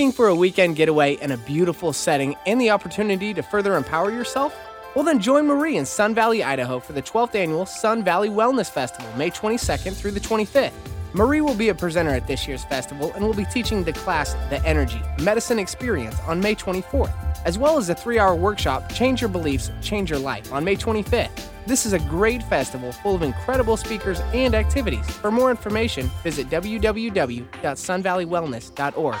Looking for a weekend getaway in a beautiful setting and the opportunity to further empower yourself? Well, then join Marie in Sun Valley, Idaho for the 12th annual Sun Valley Wellness Festival, May 22nd through the 25th. Marie will be a presenter at this year's festival and will be teaching the class The Energy Medicine Experience on May 24th, as well as a three hour workshop, Change Your Beliefs, Change Your Life, on May 25th. This is a great festival full of incredible speakers and activities. For more information, visit www.sunvalleywellness.org.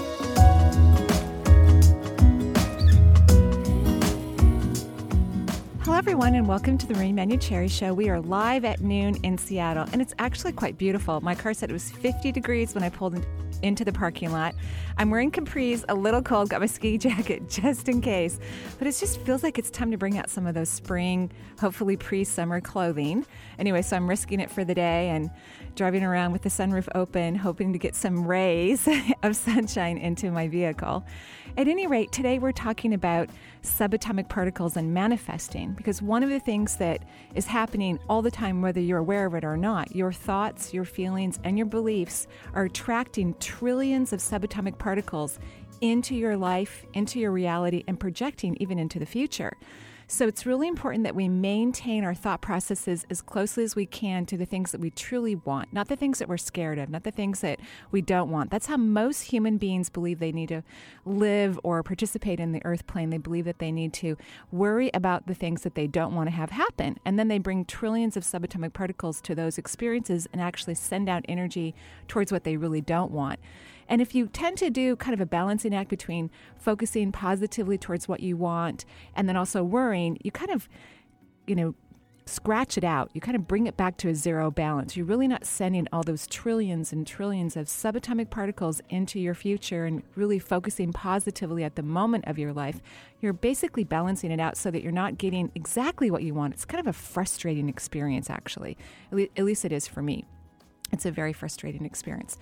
Everyone, and welcome to the Marie Manuchehri Show. We are live at noon in Seattle, and it's actually quite beautiful. My car said it was 50 degrees when I pulled in, into the parking lot. I'm wearing capris, a little cold, got my ski jacket just in case, but it just feels like it's time to bring out some of those spring, hopefully pre summer clothing. Anyway, so I'm risking it for the day and driving around with the sunroof open, hoping to get some rays of sunshine into my vehicle. At any rate, today we're talking about subatomic particles and manifesting because one of the things that is happening all the time, whether you're aware of it or not, your thoughts, your feelings, and your beliefs are attracting trillions of subatomic particles into your life, into your reality, and projecting even into the future. So it's really important that we maintain our thought processes as closely as we can to the things that we truly want, not the things that we're scared of, not the things that we don't want. That's how most human beings believe they need to live or participate in the earth plane. They believe that they need to worry about the things that they don't want to have happen. And then they bring trillions of subatomic particles to those experiences and actually send out energy towards what they really don't want. And if you tend to do kind of a balancing act between focusing positively towards what you want and then also worrying, you kind of, you know, scratch it out. You kind of bring it back to a zero balance. You're really not sending all those trillions and trillions of subatomic particles into your future and really focusing positively at the moment of your life. You're basically balancing it out so that you're not getting exactly what you want. It's kind of a frustrating experience, actually. At least it is for me. It's a very frustrating experience.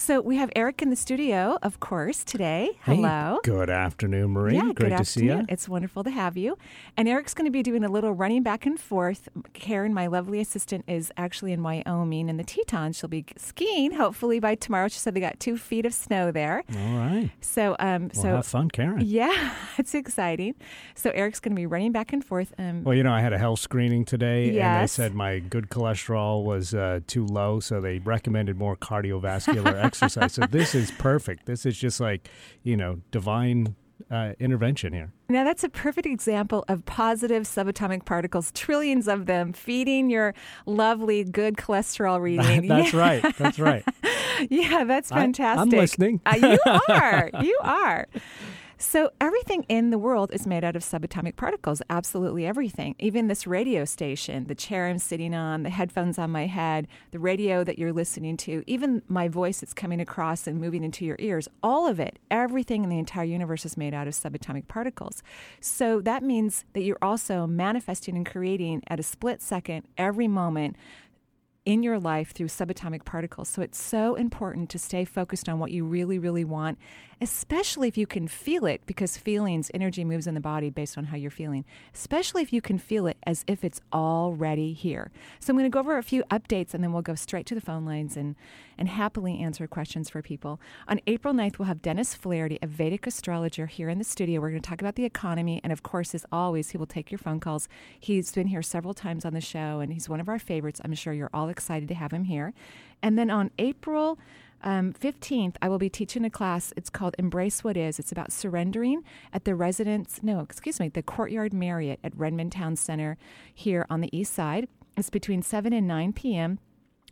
So we have Eric in the studio, of course, today. Hello. Hey, good afternoon, Marie. Yeah, Great good to afternoon. see you. It's wonderful to have you. And Eric's going to be doing a little running back and forth. Karen, my lovely assistant, is actually in Wyoming in the Tetons. She'll be skiing hopefully by tomorrow. She said they got two feet of snow there. All right. So, um, Well, so have fun, Karen. yeah, it's exciting. So Eric's going to be running back and forth. Um, Well, you know, I had a health screening today, and they said my good cholesterol was uh, too low, so they recommended more cardiovascular exercise. So this is perfect. This is just like, you know, divine uh, intervention here. Now, that's a perfect example of positive subatomic particles, trillions of them, feeding your lovely, good cholesterol reading. That's yeah. right. That's right. Yeah, that's I- I'm fantastic. listening. Uh, you are. You are. So, everything in the world is made out of subatomic particles. Absolutely everything. Even this radio station, the chair I'm sitting on, the headphones on my head, the radio that you're listening to, even my voice that's coming across and moving into your ears, all of it, everything in the entire universe is made out of subatomic particles. So, that means that you're also manifesting and creating at a split second every moment in your life through subatomic particles. So it's so important to stay focused on what you really, really want, especially if you can feel it, because feelings, energy moves in the body based on how you're feeling, especially if you can feel it as if it's already here. So I'm going to go over a few updates and then we'll go straight to the phone lines and, and happily answer questions for people. On April 9th, we'll have Dennis Flaherty, a Vedic astrologer, here in the studio. We're going to talk about the economy. And of course, as always, he will take your phone calls. He's been here several times on the show and he's one of our favorites. I'm sure you're all excited to have him here. And then on April Um, 15th, I will be teaching a class. It's called Embrace What Is. It's about surrendering at the residence, no, excuse me, the Courtyard Marriott at Redmond Town Center here on the east side. It's between 7 and 9 p.m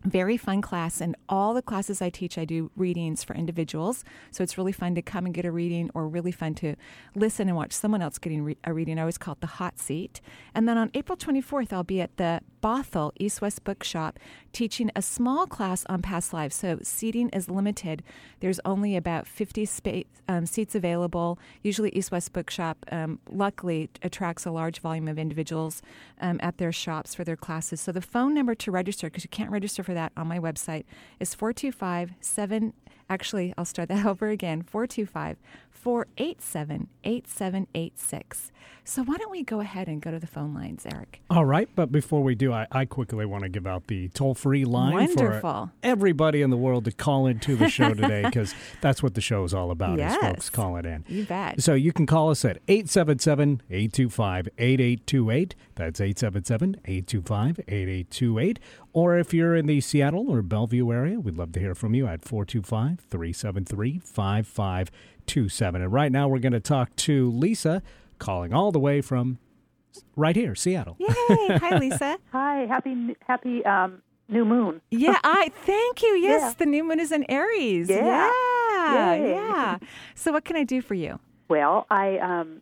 very fun class and all the classes i teach i do readings for individuals. So it's really fun to come and get a reading or really fun to listen and watch someone else getting re- a reading. I always call it the hot seat. And then on april 24th i'll be at the bothell east west bookshop teaching a small class on past lives. So seating is limited. There's only about 50 spa- um, seats available. Usually east west bookshop um, luckily attracts a large volume of individuals um, at their shops for their classes. So the phone number to register because you can't register for that on my website is 425 7 actually I'll start that over again 425 487 8786. So why don't we go ahead and go to the phone lines, Eric? All right, but before we do, I, I quickly want to give out the toll free line Wonderful. for everybody in the world to call into the show today because that's what the show is all about Yes. is folks calling in. You bet. So you can call us at 877 825 8828. That's 877 825 8828. Or if you're in the Seattle or Bellevue area, we'd love to hear from you at 425 373 5527. And right now we're going to talk to Lisa calling all the way from right here, Seattle. Yay! Hi, Lisa. Hi, happy happy um, new moon. Yeah, I thank you. Yes, Yeah. the new moon is in Aries. Yeah. Yeah, Yay. yeah. So, what can I do for you? Well, I um,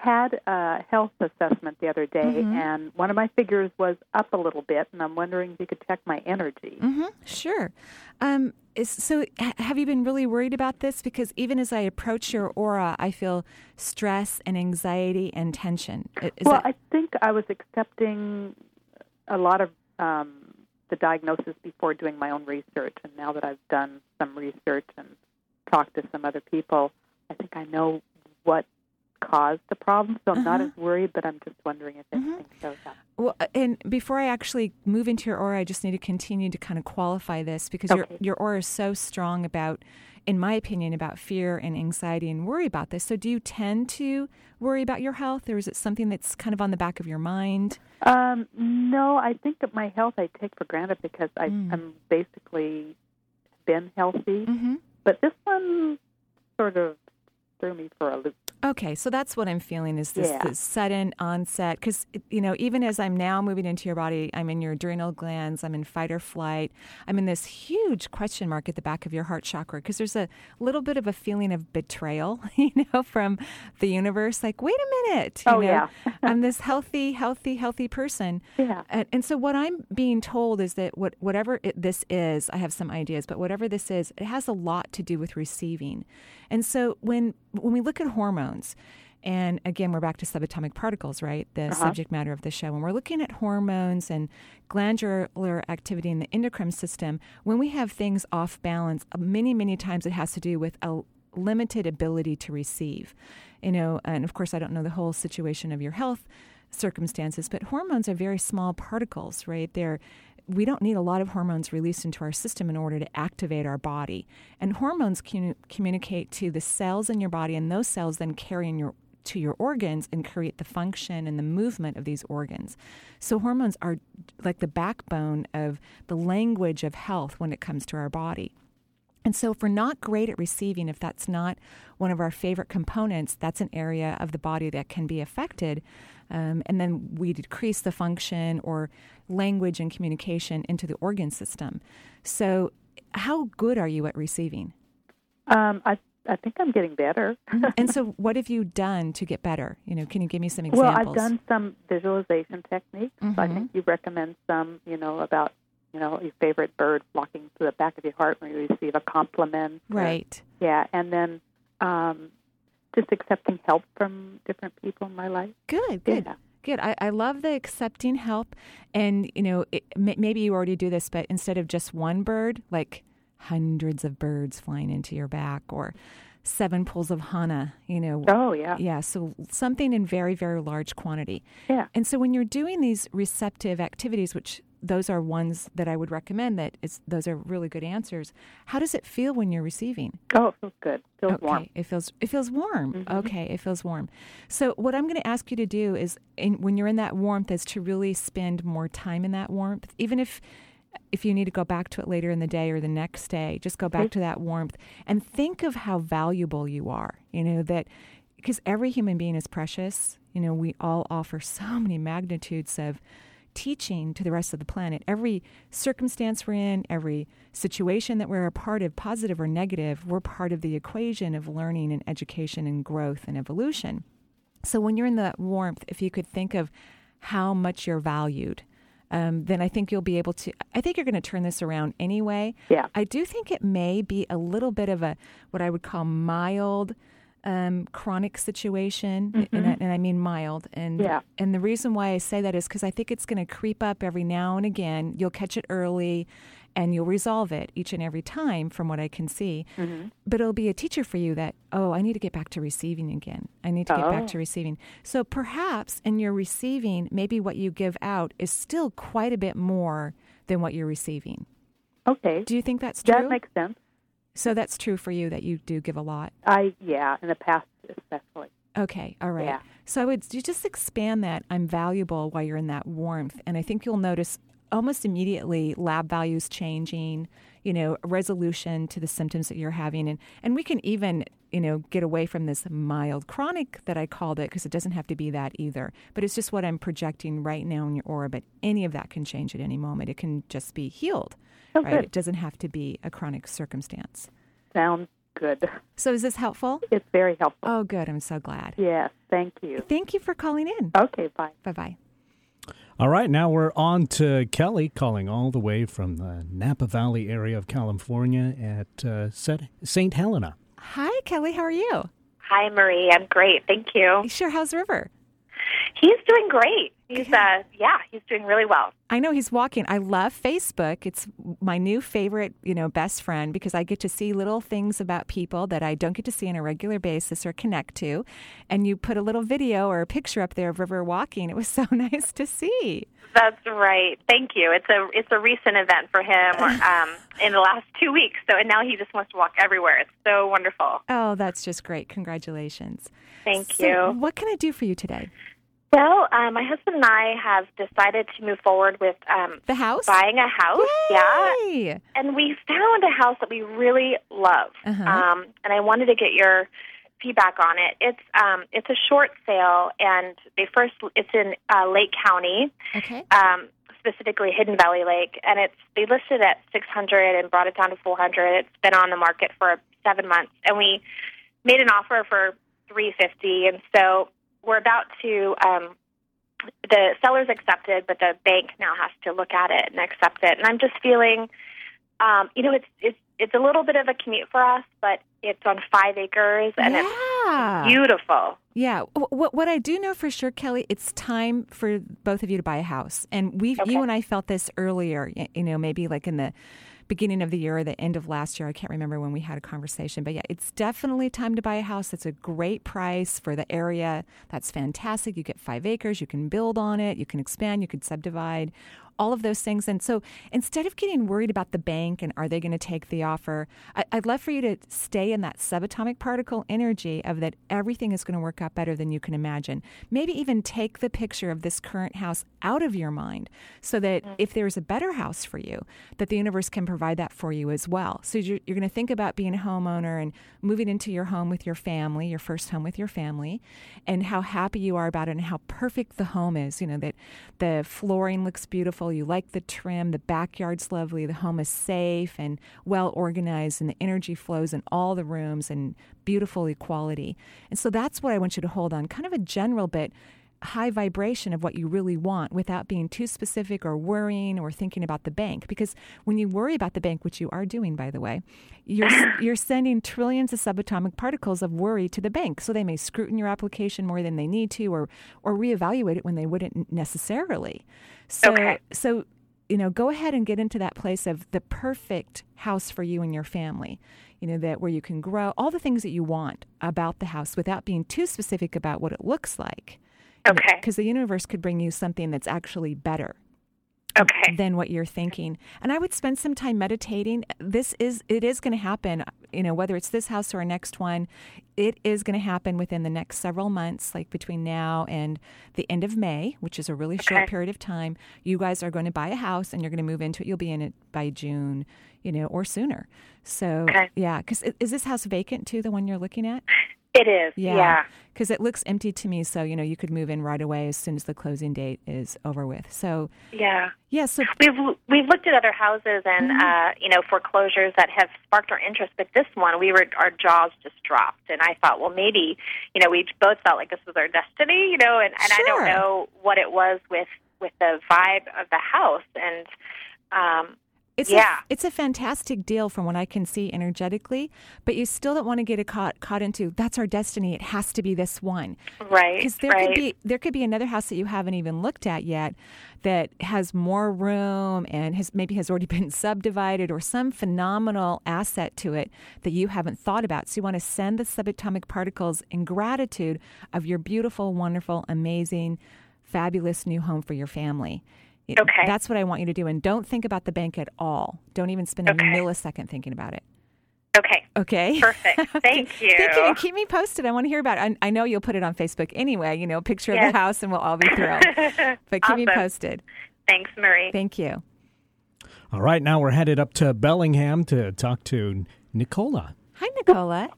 had a health assessment the other day, Mhm. and one of my figures was up a little bit, and I'm wondering if you could check my energy. Mm-hmm. Sure. Um, is, so, ha- have you been really worried about this? Because even as I approach your aura, I feel stress and anxiety and tension. Is well, that, I think I was accepting a lot of um, the diagnosis before doing my own research, and now that I've done some research and talked to some other people, I think I know what caused the problem. So I'm not Uh-huh. as worried, but I'm just wondering if Mhm. anything shows up. Well, uh, and before I actually move into your aura, I just need to continue to kind of qualify this because your your aura is so strong about, in my opinion, about fear and anxiety and worry about this. So, do you tend to worry about your health, or is it something that's kind of on the back of your mind? Um, no, I think that my health I take for granted because I, Mm. I'm basically been healthy. Mm-hmm. But this one sort of threw me for a loop. Okay, so that's what I'm feeling is this, Yeah. this sudden onset. Because, you know, even as I'm now moving into your body, I'm in your adrenal glands, I'm in fight or flight, I'm in this huge question mark at the back of your heart chakra because there's a little bit of a feeling of betrayal, you know, from the universe. Like, wait a minute. you Oh, know, yeah. I'm this healthy, healthy, healthy person. Yeah. And, and so what I'm being told is that what, whatever it, this is, I have some ideas, but whatever this is, it has a lot to do with receiving. And so when when we look at hormones, and again, we're back to subatomic particles, right? The Uh-huh. subject matter of the show. When we're looking at hormones and glandular activity in the endocrine system, when we have things off balance, uh, many, many times it has to do with a limited ability to receive. You know, and of course, I don't know the whole situation of your health circumstances, but hormones are very small particles, right? They're we don't need a lot of hormones released into our system in order to activate our body. And hormones commu- communicate to the cells in your body, and those cells then carry in your to your organs and create the function and the movement of these organs. So hormones are like the backbone of the language of health when it comes to our body. And so, if we're not great at receiving, if that's not one of our favorite components, that's an area of the body that can be affected. Um, and then we decrease the function or language and communication into the organ system. So, how good are you at receiving? Um, I I think I'm getting better. and so, what have you done to get better? You know, can you give me some examples? well. I've done some visualization techniques. I Mhm. think you recommend some, you know, about you know your favorite bird flocking to the back of your heart when you receive a compliment. or- Right. yeah, and then um, just accepting help from different people in my life. Good. Good. Yeah. Good. I, I love the accepting help. And, you know, it, may, maybe you already do this, but instead of just one bird, like hundreds of birds flying into your back or seven pools of hana, you know. Oh yeah. Yeah, so something in very, very large quantity. Yeah. And so when you're doing these receptive activities, which those are ones that I would recommend that it's, those are really good answers. How does it feel when you're receiving? Oh, it feels good. Feels okay, warm. it feels it feels warm. Mhm. Okay, it feels warm. So what I'm going to ask you to do is, in, when you're in that warmth, is to really spend more time in that warmth, even if if you need to go back to it later in the day or the next day, just go back to that warmth and think of how valuable you are. You know, that because every human being is precious. You know, we all offer so many magnitudes of teaching to the rest of the planet. Every circumstance we're in, every situation that we're a part of, positive or negative, we're part of the equation of learning and education and growth and evolution. So when you're in that warmth, if you could think of how much you're valued, um, then I think you'll be able to. I think you're going to turn this around anyway. Yeah. I do think it may be a little bit of a what I would call mild um, chronic situation, and, I, and I mean mild. And Yeah. and the reason why I say that is because I think it's going to creep up every now and again. You'll catch it early, and you'll resolve it each and every time, from what I can see. But it'll be a teacher for you that oh, I need to get back to receiving again. I need to get back Oh. to receiving. So perhaps in your receiving, maybe what you give out is still quite a bit more than what you're receiving. Okay. Do you think that's true? That makes sense. So that's true for you that you do give a lot. I yeah, in the past especially. Okay, all right. Yeah. So I would you just expand that I'm valuable while you're in that warmth, and I think you'll notice almost immediately lab values changing. You know, resolution to the symptoms that you're having, and and we can even you know get away from this mild chronic that I called it because it doesn't have to be that either. But it's just what I'm projecting right now in your aura. But any of that can change at any moment. It can just be healed. Oh, right? good. It doesn't have to be a chronic circumstance. Sounds good. So is this helpful? It's very helpful. Oh, good. I'm so glad. Yes, thank you. Thank you for calling in. Okay, bye. Bye bye. All right, now we're on to Kelly calling all the way from the Napa Valley area of California at uh, St. Helena. Hi, Kelly. How are you? Hi, Marie. I'm great. Thank you. Sure. How's River? He's doing great. He's uh yeah, he's doing really well. I know he's walking. I love Facebook. It's my new favorite, you know, best friend because I get to see little things about people that I don't get to see on a regular basis or connect to. And you put a little video or a picture up there of River walking. It was so nice to see. That's right. Thank you. It's a it's a recent event for him um in the last 2 weeks. So and now he just wants to walk everywhere. It's so wonderful. Oh, that's just great. Congratulations. Thank So you. What can I do for you today? Well, um, my husband and I have decided to move forward with um The house? buying a house. Yeah. Yay! and we found a house that we really love. Uh-huh. Um, and I wanted to get your feedback on it. It's um, it's a short sale, and they first it's in uh, Lake County, Okay. um, specifically Hidden Valley Lake, and it's they listed at 600 and brought it down to 400. It's been on the market for seven months, and we made an offer for 350, and so we're about to. Um, the seller's accepted, but the bank now has to look at it and accept it. And I'm just feeling, um, you know, it's it's it's a little bit of a commute for us, but it's on five acres and yeah. it's beautiful. Yeah. What what I do know for sure, Kelly, it's time for both of you to buy a house, and we, Okay. you and I felt this earlier. You know, maybe like in the beginning of the year or the end of last year. I can't remember when we had a conversation, but yeah, it's definitely time to buy a house. It's a great price for the area. That's fantastic. You get five acres. You can build on it. You can expand. You can subdivide. All of those things. And so instead of getting worried about the bank and are they going to take the offer, I, I'd love for you to stay in that subatomic particle energy of that everything is going to work out better than you can imagine. Maybe even take the picture of this current house out of your mind so that mm. if there's a better house for you, that the universe can provide that for you as well. So you're, you're going to think about being a homeowner and moving into your home with your family, your first home with your family, and how happy you are about it and how perfect the home is. You know, that the flooring looks beautiful, you like the trim, the backyard's lovely, the home is safe and well organized, and the energy flows in all the rooms and beautiful equality. And so that's what I want you to hold on, kind of a general bit high vibration of what you really want without being too specific or worrying or thinking about the bank. Because when you worry about the bank which you are doing by the way you're you're sending trillions of subatomic particles of worry to the bank. So they may scrutinize your application more than they need to or or reevaluate it when they wouldn't necessarily. So Okay. so you know go ahead and get into that place of the perfect house for you and your family you know that where you can grow all the things that you want about the house without being too specific about what it looks like Okay. because the universe could bring you something that's actually better. Okay. than what you're thinking. And I would spend some time meditating. This is it is going to happen, you know, whether it's this house or our next one, it is going to happen within the next several months, like between now and the end of May, which is a really short period of time. You guys are going to buy a house and you're going to move into it. You'll be in it by June, you know, or sooner. So, Okay. yeah, cuz is this house vacant too, the one you're looking at? It is. Yeah. Because it looks empty to me. So, you know, you could move in right away as soon as the closing date is over with. So, Yeah. yeah, so We've we've looked at other houses and Mm-hmm. uh, you know foreclosures that have sparked our interest, but this one we were our jaws just dropped, and I thought, well, maybe you know we both felt like this was our destiny, you know, and, and I don't know what it was with with the vibe of the house, and um, It's Yeah. a, it's a fantastic deal from what I can see energetically, but you still don't want to get caught caught into that's our destiny. It has to be this one right, because there right, could be there could be another house that you haven't even looked at yet that has more room and has maybe has already been subdivided or some phenomenal asset to it that you haven't thought about. So you want to send the subatomic particles in gratitude of your beautiful, wonderful, amazing, fabulous new home for your family. It- Okay. That's what I want you to do. And don't think about the bank at all. Don't even spend a millisecond thinking about it. okay, Okay. perfect. Thank you. Thank you. Keep me posted. I want to hear about it. I, I know you'll put it on Facebook anyway, you know, a picture of the house, and we'll all be thrilled. But keep me posted. Thanks, Marie. Thank you. All right, now we're headed up to Bellingham to talk to Nicola. Hi, Nicola.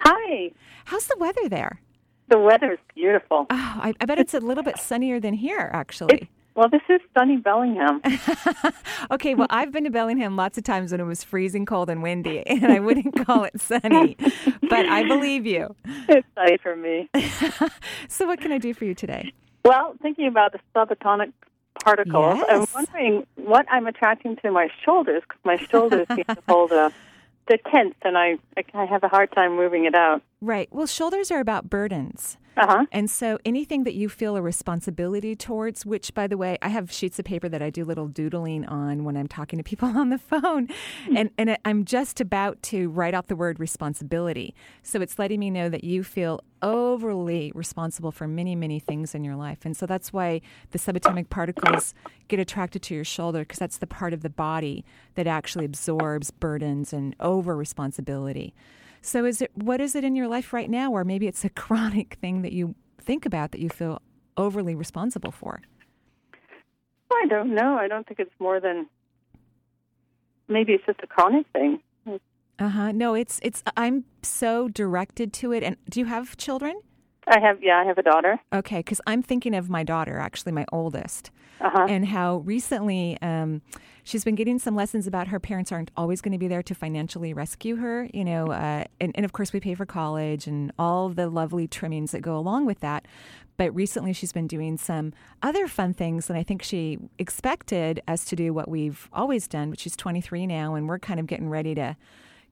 Hi. How's the weather there? The weather's beautiful. Oh, I, I bet it's a little bit sunnier than here, actually. Well, this is sunny Bellingham. Okay, well, I've been to Bellingham lots of times when it was freezing cold and windy, and I wouldn't call it sunny, but I believe you. it's sunny for me. So, what can I do for you today? Well, thinking about the subatomic particles, I'm wondering what I'm attracting to my shoulders because my shoulders seem to hold a. They're tense, and I I have a hard time moving it out. Right. Well, shoulders are about burdens. Uh huh. And so anything that you feel a responsibility towards, which by the way, I have sheets of paper that I do little doodling on when I'm talking to people on the phone. And and I'm just about to write out the word responsibility. So it's letting me know that you feel overly responsible for many, many things in your life. And so that's why the subatomic particles get attracted to your shoulder because that's the part of the body that actually absorbs burdens and over responsibility. So is it what is it in your life right now or maybe it's a chronic thing that you think about that you feel overly responsible for? I don't know. I don't think it's more than. Maybe it's just a chronic thing. Uh-huh. No, it's it's I'm so directed to it and do you have children? I have, yeah, I have a daughter. Okay, cuz I'm thinking of my daughter, actually my oldest. Uh huh. and how recently um, she's been getting some lessons about her parents aren't always going to be there to financially rescue her, you know, uh, and, and of course we pay for college and all the lovely trimmings that go along with that. But recently she's been doing some other fun things, and I think she expected us to do what we've always done, but she's 23 now, and we're kind of getting ready to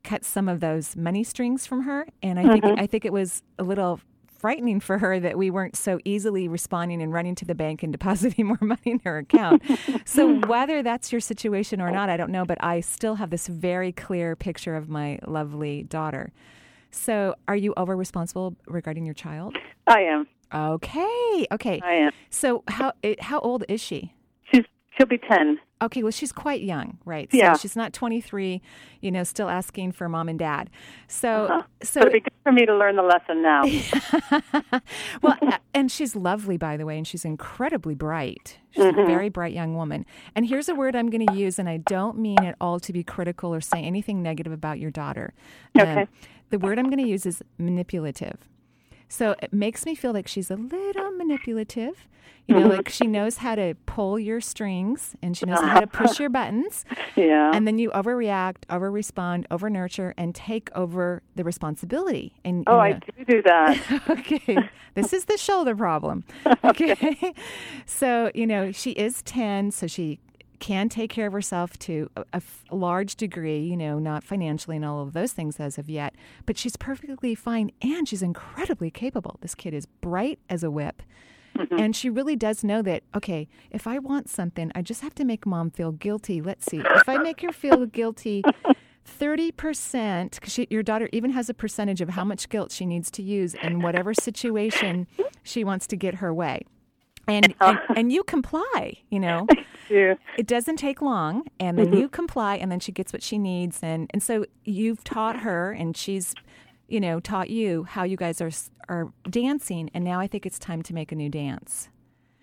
cut some of those money strings from her. And I think I think it was a little frightening for her that we weren't so easily responding and running to the bank and depositing more money in her account. so whether that's your situation or not, I don't know, but I still have this very clear picture of my lovely daughter. So are you over responsible regarding your child? I am. Okay. Okay. I am. So how how old is she? She's she'll be ten. Okay, well, she's quite young, right? So Yeah. she's not 23, you know, still asking for mom and dad. So, Uh-huh. so it'd be good for me to learn the lesson now. well, and she's lovely, by the way, and she's incredibly bright. She's a very bright young woman. And here's a word I'm going to use, and I don't mean at all to be critical or say anything negative about your daughter. Um, Okay. the word I'm going to use is manipulative. So it makes me feel like she's a little manipulative. You know, like she knows how to pull your strings and she knows how to push your buttons. Yeah. And then you overreact, over respond, over nurture, and take over the responsibility. And oh, you I do do that. okay. This is the shoulder problem. Okay. so, you know, she is 10, so she can take care of herself to a, large degree, you know, not financially and all of those things as of yet, but she's perfectly fine and she's incredibly capable. This kid is bright as a whip. Mm-hmm. And she really does know that, okay, if I want something, I just have to make mom feel guilty. Let's see. If I make her feel guilty 30%, because your daughter even has a percentage of how much guilt she needs to use in whatever situation she wants to get her way. And, and and you comply, you know. Yeah. It doesn't take long, and then mm-hmm. you comply, and then she gets what she needs, and and so you've taught her, and she's, you know, taught you how you guys are are dancing, and now I think it's time to make a new dance.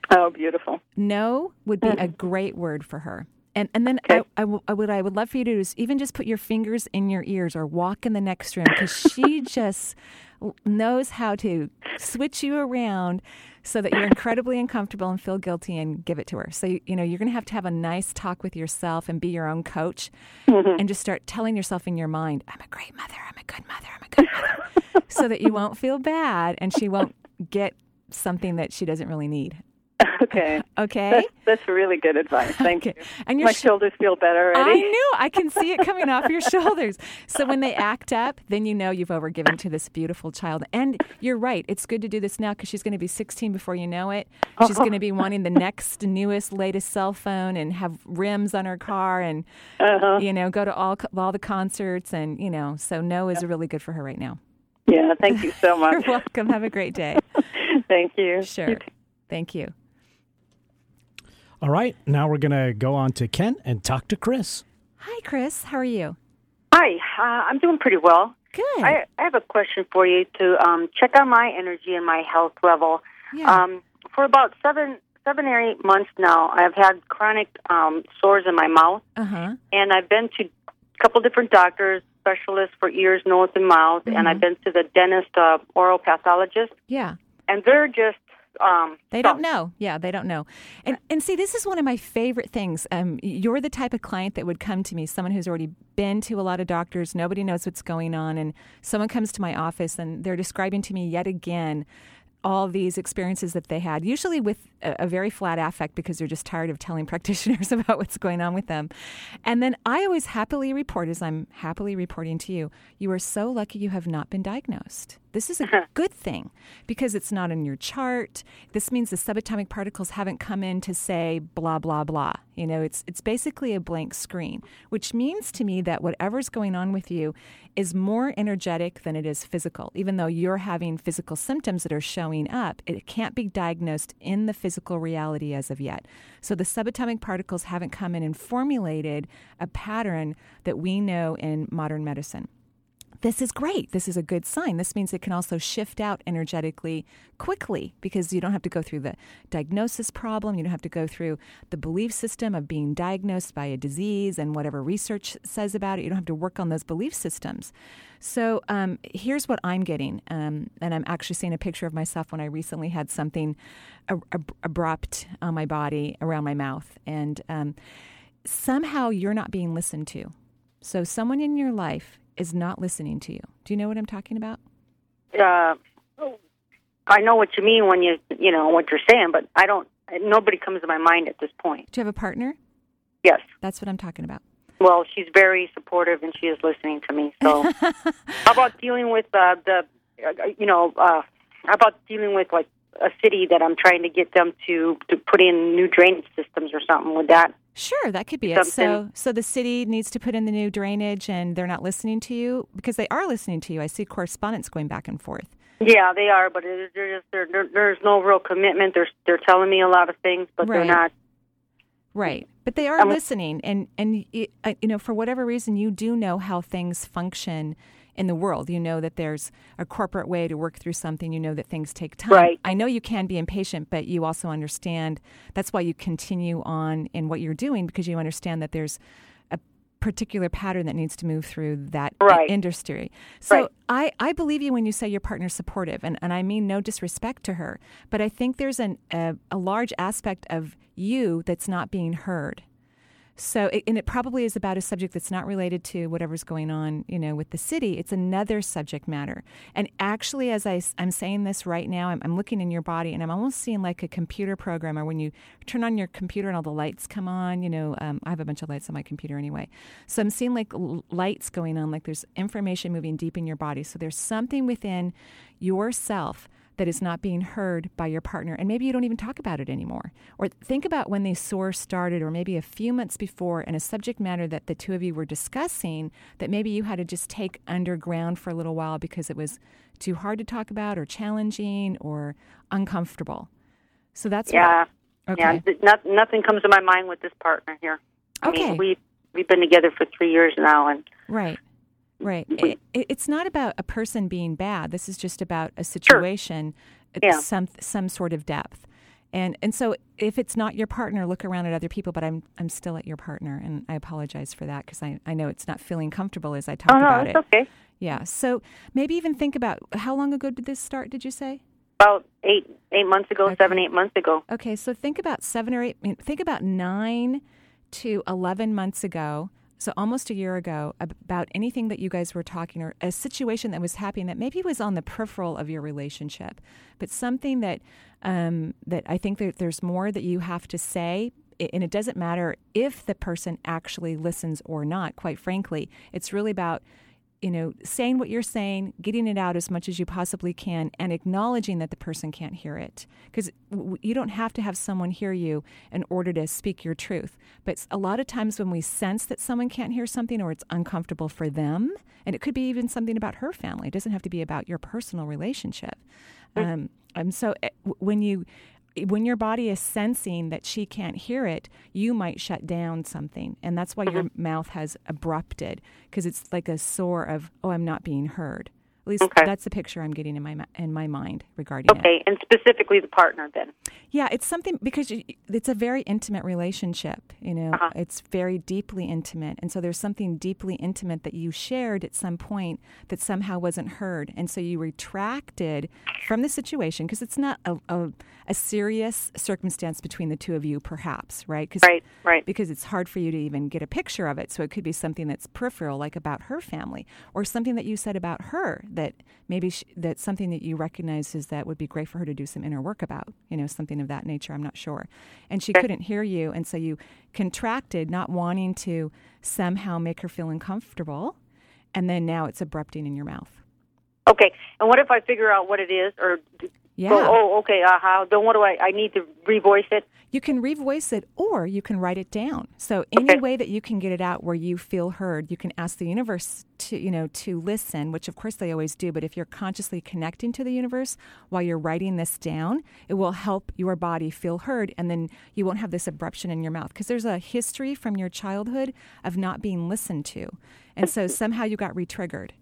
Oh, beautiful. No would be a mm. great word for her. And and then Okay. I, I, w- I would I would love for you to do even just put your fingers in your ears or walk in the next room because she just knows how to switch you around so that you're incredibly uncomfortable and feel guilty and give it to her. So you, you know you're going to have to have a nice talk with yourself and be your own coach mm-hmm. and just start telling yourself in your mind, I'm a great mother, I'm a good mother, I'm a good mother, so that you won't feel bad and she won't get something that she doesn't really need. Okay. Okay. That's, that's really good advice. Thank Okay. you. And your My sh- shoulders feel better already. I knew. I can see it coming off your shoulders. So when they act up, then you know you've overgiven to this beautiful child. And you're right. It's good to do this now because she's going to be 16 before you know it. She's going to be wanting the next, newest, latest cell phone and have rims on her car and, Uh-huh. you know, go to all all the concerts. And, you know, so no is really good for her right now. Yeah, thank you so much. You're welcome. Have a great day. thank you. Sure. Thank you. All right, now we're going to go on to Ken and talk to Chris. Hi, Chris. How are you? Hi, uh, I'm doing pretty well. Good. I, I have a question for you to um, check on my energy and my health level. Yeah. Um, for about seven, seven or eight months now, I've had chronic um, sores in my mouth, Uh huh. and I've been to a couple different doctors, specialists for ears, nose, and mouth, Mm-hmm. and I've been to the dentist, uh, oral pathologist, Yeah. and they're just um, They don't know. Yeah, they don't know. And and see, this is one of my favorite things. Um, you're the type of client that would come to me, someone who's already been to a lot of doctors, nobody knows what's going on, and someone comes to my office and they're describing to me yet again all these experiences that they had, usually with a, a very flat affect because they're just tired of telling practitioners about what's going on with them. And then I always happily report, as I'm happily reporting to you, you are so lucky you have not been diagnosed. This is a uh-huh. good thing because it's not in your chart. This means the subatomic particles haven't come in to say blah blah blah. You know, it's it's basically a blank screen, which means to me that whatever's going on with you is more energetic than it is physical. Even though you're having physical symptoms that are showing up, it can't be diagnosed in the physical reality as of yet. So the subatomic particles haven't come in and formulated a pattern that we know in modern medicine this is great. This is a good sign. This means it can also shift out energetically quickly because you don't have to go through the diagnosis problem. You don't have to go through the belief system of being diagnosed by a disease and whatever research says about it. You don't have to work on those belief systems. So um, here's what I'm getting. Um, and I'm actually seeing a picture of myself when I recently had something ab- ab- abrupt on my body around my mouth. And um, somehow you're not being listened to. So someone in your life is not listening to you. Do you know what I'm talking about? uh, I know what you mean when you you know what you're saying, but I don't. Nobody comes to my mind at this point. Do you have a partner? Yes. That's what I'm talking about. Well, she's very supportive and she is listening to me. So, how about dealing with uh, the, uh, you know, uh, how about dealing with like a city that I'm trying to get them to to put in new drainage systems or something? Would that? Sure, that could be it. So, so the city needs to put in the new drainage, and they're not listening to you because they are listening to you. I see correspondence going back and forth. Yeah, they are, but it, they're just they're, they're, there's no real commitment. They're they're telling me a lot of things, but Right. they're not. Right, but they are Um, listening, and and uh, you know for whatever reason you do know how things function in the world. You know that there's a corporate way to work through something. You know that things take time. Right. I know you can be impatient, but you also understand that's why you continue on in what you're doing because you understand that there's a particular pattern that needs to move through that Right. industry. So Right. I, I believe you when you say your partner's supportive, and, and I mean no disrespect to her, but I think there's an, a, a large aspect of you that's not being heard. So, it, and it probably is about a subject that's not related to whatever's going on, you know, with the city. It's another subject matter. And actually, as I, I'm saying this right now, I'm, I'm looking in your body and I'm almost seeing like a computer program or when you turn on your computer and all the lights come on, you know, um, I have a bunch of lights on my computer anyway. So I'm seeing like l- lights going on, like there's information moving deep in your body. So there's something within yourself that is not being heard by your partner, and maybe you don't even talk about it anymore. Or think about when the sores started, or maybe a few months before, and a subject matter that the two of you were discussing that maybe you had to just take underground for a little while because it was too hard to talk about, or challenging, or uncomfortable. So that's Yeah. What, Yeah. okay. th- Not, nothing comes to my mind with this partner here. I Okay. mean, we we've been together for three years now, and Right. Right. Mm-hmm. It, it's not about a person being bad. This is just about a situation, at Yeah. some some sort of depth. And and so if it's not your partner, look around at other people. But I'm I'm still at your partner, and I apologize for that because I, I know it's not feeling comfortable as I talk oh uh-huh, no, about it's it. okay. Yeah. So maybe even think about how long ago did this start? Did you say? About eight eight months ago, Okay. seven eight months ago. Okay, so think about seven or eight, think about nine to 11 months ago, so almost a year ago, about anything that you guys were talking or a situation that was happening that maybe was on the peripheral of your relationship, but something that, um, that I think that there's more that you have to say. And it doesn't matter if the person actually listens or not, quite frankly. It's really about you know, saying what you're saying, getting it out as much as you possibly can, and acknowledging that the person can't hear it. Because w- you don't have to have someone hear you in order to speak your truth. But a lot of times when we sense that someone can't hear something or it's uncomfortable for them, and it could be even something about her family, it doesn't have to be about your personal relationship. Um, and so eh, w- when you when your body is sensing that she can't hear it, you might shut down something. And that's why your mouth has abrupted because it's like a sore of, oh, I'm not being heard. At least Okay. that's the picture I'm getting in my in my mind regarding it. Okay, and specifically the partner then. Yeah, it's something because it's a very intimate relationship. You know, Uh-huh. it's very deeply intimate, and so there's something deeply intimate that you shared at some point that somehow wasn't heard, and so you retracted from the situation because it's not a, a a serious circumstance between the two of you, perhaps, right? 'Cause- Right, right. Because it's hard for you to even get a picture of it, so it could be something that's peripheral, like about her family, or something that you said about her that maybe sh that's something that you recognize is that would be great for her to do some inner work about, you know, something of that nature. I'm not sure. And she couldn't hear you, and so you contracted, not wanting to somehow make her feel uncomfortable, and then now it's abrupting in your mouth. Okay, and what if I figure out what it is, or Yeah. oh, okay, uh huh. Then what do I? I need to revoice it. You can revoice it or you can write it down. So any Okay. way that you can get it out where you feel heard, you can ask the universe to, you know, to listen, which of course they always do, but if you're consciously connecting to the universe while you're writing this down, it will help your body feel heard and then you won't have this abruption in your mouth because there's a history from your childhood of not being listened to. And so somehow you got re-triggered.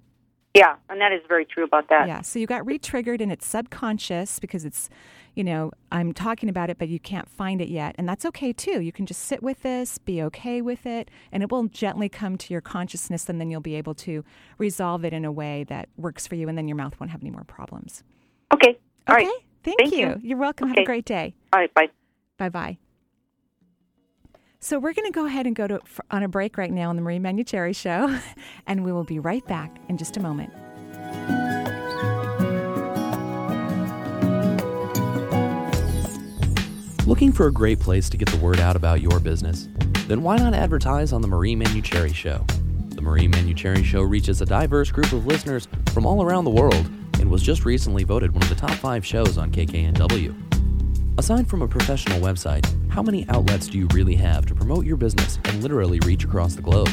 Yeah, and that is very true about that. Yeah. So you got re-triggered and it's subconscious because it's, you know, I'm talking about it, but you can't find it yet. And that's okay too. You can just sit with this, be okay with it, and it will gently come to your consciousness and then you'll be able to resolve it in a way that works for you and then your mouth won't have any more problems. Okay. All okay. right. Thank, Thank you. you. are welcome. Have a great day. All right. Bye. Bye bye. So we're going to go ahead and go to on a break right now on the Marie Manuchehri Show, and we will be right back in just a moment. Looking for a great place to get the word out about your business? Then why not advertise on The Marie Manuchehri Show? The Marie Manuchehri Show reaches a diverse group of listeners from all around the world and was just recently voted one of the top five shows on KKNW. Aside from a professional website, how many outlets do you really have to promote your business and literally reach across the globe?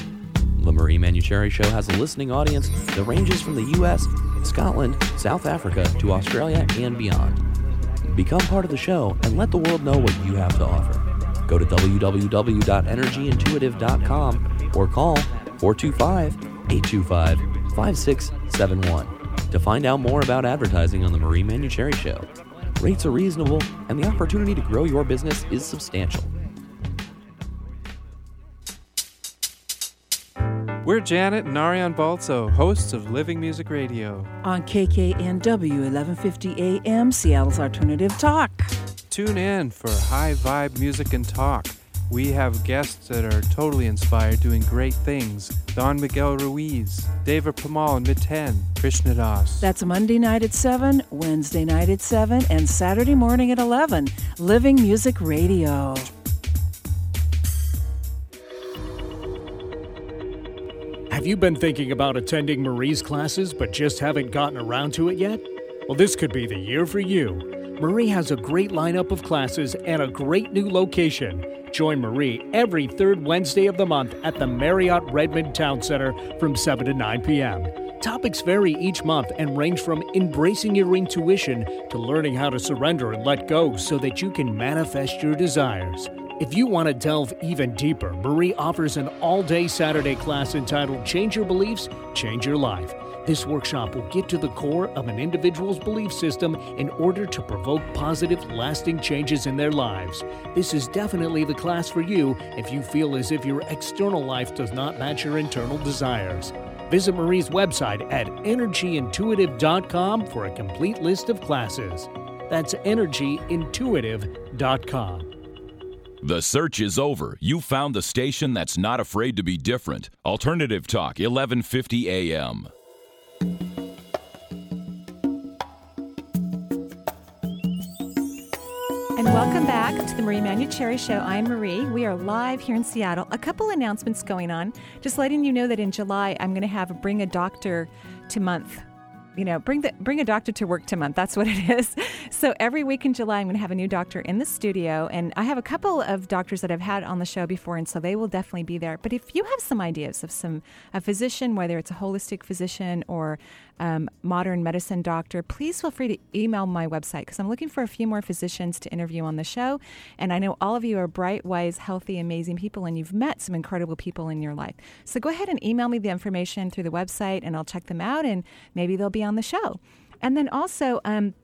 The Marie Manuchehri Show has a listening audience that ranges from the US, Scotland, South Africa to Australia and beyond. Become part of the show and let the world know what you have to offer. Go to www.energyintuitive.com or call 425 825 5671 to find out more about advertising on the Marie Manuchehri Show. Rates are reasonable, and the opportunity to grow your business is substantial. We're Janet and Ariane Balzo, hosts of Living Music Radio. on KKNW 1150 AM, Seattle's Alternative Talk. Tune in for high vibe music and talk. We have guests that are totally inspired, doing great things. Don Miguel Ruiz, Deva Premal and Miten, Krishna Das. That's Monday night at 7, Wednesday night at 7, and Saturday morning at 11. Living Music Radio. Have you been thinking about attending Marie's classes but just haven't gotten around to it yet? Well, this could be the year for you. Marie has a great lineup of classes and a great new location. Join Marie every third Wednesday of the month at the Marriott Redmond Town Center from 7 to 9 p.m. Topics vary each month and range from embracing your intuition to learning how to surrender and let go so that you can manifest your desires. If you want to delve even deeper, Marie offers an all day Saturday class entitled Change Your Beliefs, Change Your Life. This workshop will get to the core of an individual's belief system in order to provoke positive, lasting changes in their lives. This is definitely the class for you if you feel as if your external life does not match your internal desires. Visit Marie's website at energyintuitive.com for a complete list of classes. That's energyintuitive.com. The search is over. You found the station that's not afraid to be different. Alternative Talk, 1150 AM. And welcome back to the Marie Manuchehri Show. I'm Marie. We are live here in Seattle. A couple announcements going on. Just letting you know that in July, I'm going to have a Bring a Doctor to Month you know, bring the bring a doctor to work to month. That's what it is. So every week in July, I'm going to have a new doctor in the studio, and I have a couple of doctors that I've had on the show before, and so they will definitely be there. But if you have some ideas of some a physician, whether it's a holistic physician or um, modern medicine doctor, please feel free to email my website because I'm looking for a few more physicians to interview on the show. And I know all of you are bright, wise, healthy, amazing people, and you've met some incredible people in your life. So go ahead and email me the information through the website, and I'll check them out, and maybe they'll be on the show. And then also, um,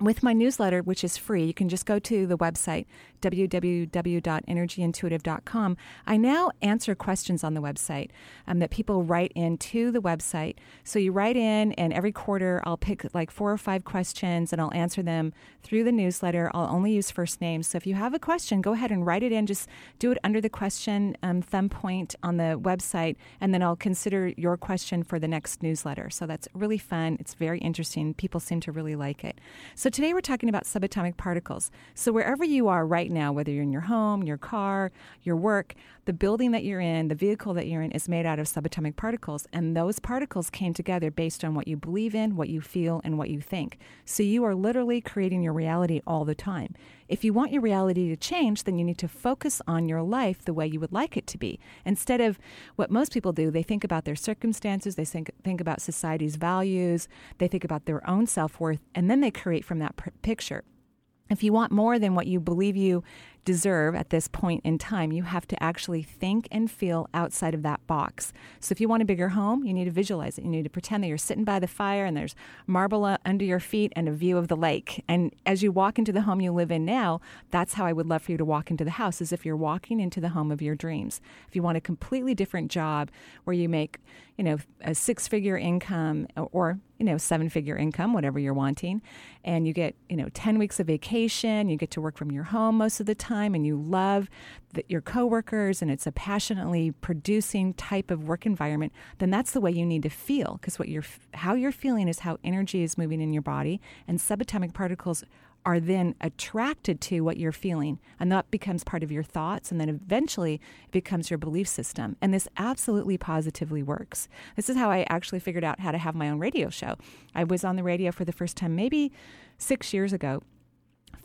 with my newsletter, which is free, you can just go to the website, www.energyintuitive.com. I now answer questions on the website um, that people write into the website. So you write in, and every quarter I'll pick like four or five questions and I'll answer them through the newsletter. I'll only use first names. So if you have a question, go ahead and write it in. Just do it under the question um, thumb point on the website, and then I'll consider your question for the next newsletter. So that's really fun. It's very interesting. People seem to really like it. So today we're talking about subatomic particles. So wherever you are right now, whether you're in your home, your car, your work, the building that you're in, the vehicle that you're in is made out of subatomic particles. And those particles came together based on what you believe in, what you feel, and what you think. So you are literally creating your reality all the time. If you want your reality to change, then you need to focus on your life the way you would like it to be. Instead of what most people do, they think about their circumstances, they think, think about society's values, they think about their own self worth, and then they create from that pr- picture. If you want more than what you believe you deserve at this point in time, you have to actually think and feel outside of that box. So if you want a bigger home, you need to visualize it. You need to pretend that you're sitting by the fire and there's marble uh, under your feet and a view of the lake. And as you walk into the home you live in now, that's how I would love for you to walk into the house, as if you're walking into the home of your dreams. If you want a completely different job where you make, you know, a six-figure income or you know, seven figure income, whatever you're wanting. And you get, you know, 10 weeks of vacation. You get to work from your home most of the time and you love the, your coworkers and it's a passionately producing type of work environment, then that's the way you need to feel because what you're, how you're feeling is how energy is moving in your body and subatomic particles are then attracted to what you're feeling and that becomes part of your thoughts and then eventually it becomes your belief system. And this absolutely positively works. This is how i actually figured out how to have my own radio show. I was on the radio for the first time maybe six years ago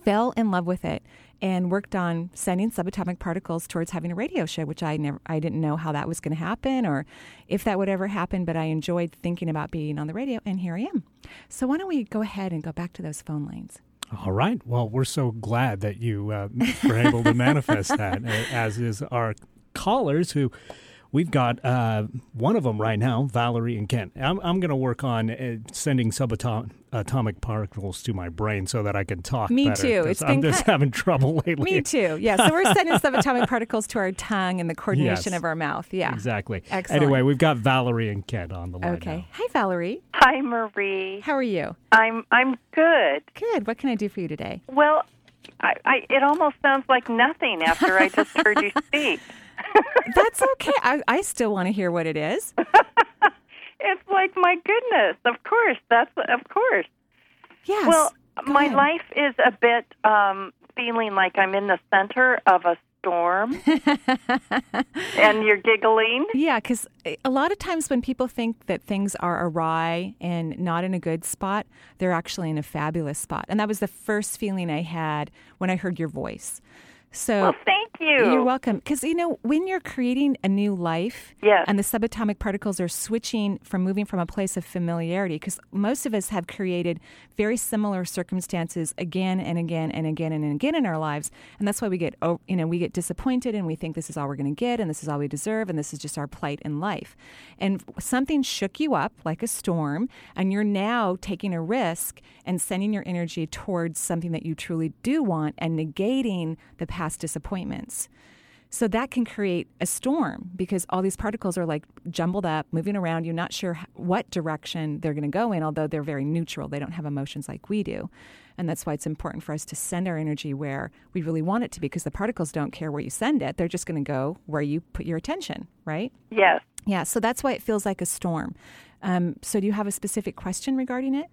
fell in love with it and worked on sending subatomic particles towards having a radio show which i never i didn't know how that was going to happen or if that would ever happen but i enjoyed thinking about being on the radio and here i am so why don't we go ahead and go back to those phone lines all right. Well, we're so glad that you uh, were able to manifest that, as is our callers who we've got uh, one of them right now, Valerie and Kent. I'm, I'm going to work on uh, sending subatomic particles to my brain so that I can talk. Me better, too. It's I'm just having trouble lately. Me too. Yeah. So we're sending subatomic particles to our tongue and the coordination yes, of our mouth. Yeah. Exactly. Excellent. Anyway, we've got Valerie and Kent on the line. Okay. Now. Hi, Valerie. Hi, Marie. How are you? I'm I'm good. Good. What can I do for you today? Well, I, I it almost sounds like nothing after I just heard you speak. That's okay. I, I still want to hear what it is. it's like my goodness. Of course, that's of course. Yes. Well, Go my ahead. life is a bit um feeling like I'm in the center of a storm. and you're giggling. Yeah, because a lot of times when people think that things are awry and not in a good spot, they're actually in a fabulous spot. And that was the first feeling I had when I heard your voice. So Well, thank you. You're welcome. Because, you know, when you're creating a new life Yes. and the subatomic particles are switching from moving from a place of familiarity, because most of us have created very similar circumstances again and again and again and again in our lives. And that's why we get, oh, you know, we get disappointed and we think this is all we're going to get and this is all we deserve and this is just our plight in life. And something shook you up like a storm and you're now taking a risk and sending your energy towards something that you truly do want and negating the past disappointments. So that can create a storm because all these particles are like jumbled up, moving around. You're not sure what direction they're going to go in, although they're very neutral. They don't have emotions like we do. And that's why it's important for us to send our energy where we really want it to be because the particles don't care where you send it. They're just going to go where you put your attention, right? Yes. Yeah. So that's why it feels like a storm. Um, so do you have a specific question regarding it?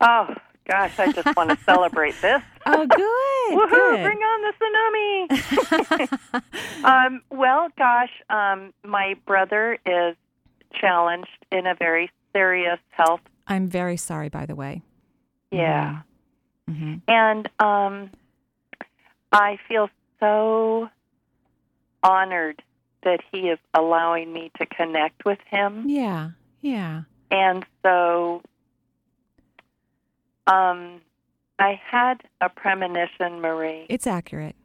Oh, gosh, I just want to celebrate this. Oh, good. Woohoo, good. bring on the tsunami. um, well, gosh, um, my brother is challenged in a very serious health. I'm very sorry, by the way. Yeah. hmm And um, I feel so honored that he is allowing me to connect with him. Yeah. Yeah. And so um, I had a premonition, Marie. It's accurate.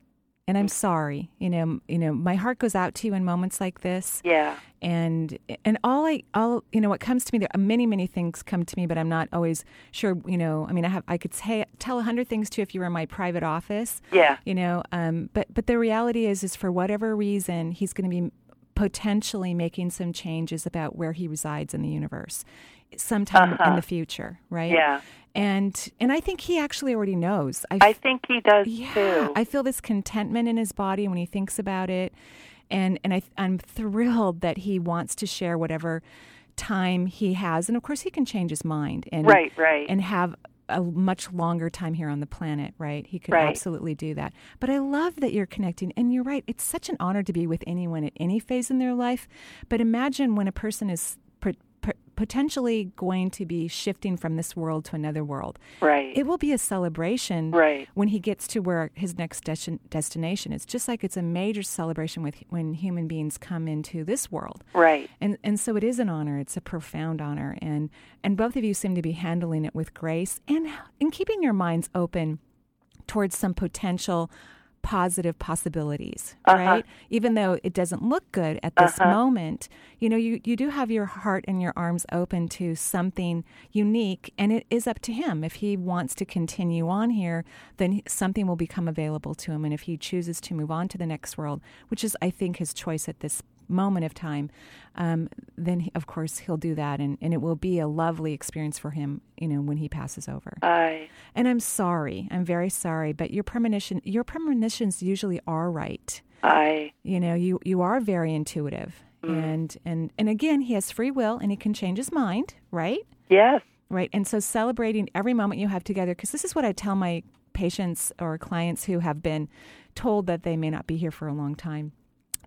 And I'm sorry. You know, you know, my heart goes out to you in moments like this. Yeah. And and all I all you know what comes to me there are many many things come to me but I'm not always sure, you know, I mean I have I could say tell a hundred things to you if you were in my private office. Yeah. You know, um but but the reality is is for whatever reason he's going to be potentially making some changes about where he resides in the universe sometime in Uh-huh. the future, right? Yeah. And and I think he actually already knows. I think he does yeah, too. I feel this contentment in his body when he thinks about it, and and I I'm thrilled that he wants to share whatever time he has, and of course he can change his mind and Right, right. and have a much longer time here on the planet, right? He could Right. absolutely do that. But I love that you're connecting, and you're right. It's such an honor to be with anyone at any phase in their life. But imagine when a person is potentially going to be shifting from this world to another world. Right. It will be a celebration Right. when he gets to where his next destin- destination is. Just like it's a major celebration with when human beings come into this world. Right. And and so it is an honor. It's a profound honor, and and both of you seem to be handling it with grace and and keeping your minds open towards some potential positive possibilities, Uh-huh. right? Even though it doesn't look good at this Uh-huh. moment, you know, you, you do have your heart and your arms open to something unique, and it is up to him. If he wants to continue on here, then something will become available to him. And if he chooses to move on to the next world, which is, I think, his choice at this moment of time, um, then he, of course he'll do that, and, and it will be a lovely experience for him, you know, when he passes over. I And I'm sorry, I'm very sorry, but your premonition, your premonitions usually are right. I You know, you you are very intuitive, and and and again, he has free will, and he can change his mind, right? yes. Right. And so celebrating every moment you have together, because this is what I tell my patients or clients who have been told that they may not be here for a long time.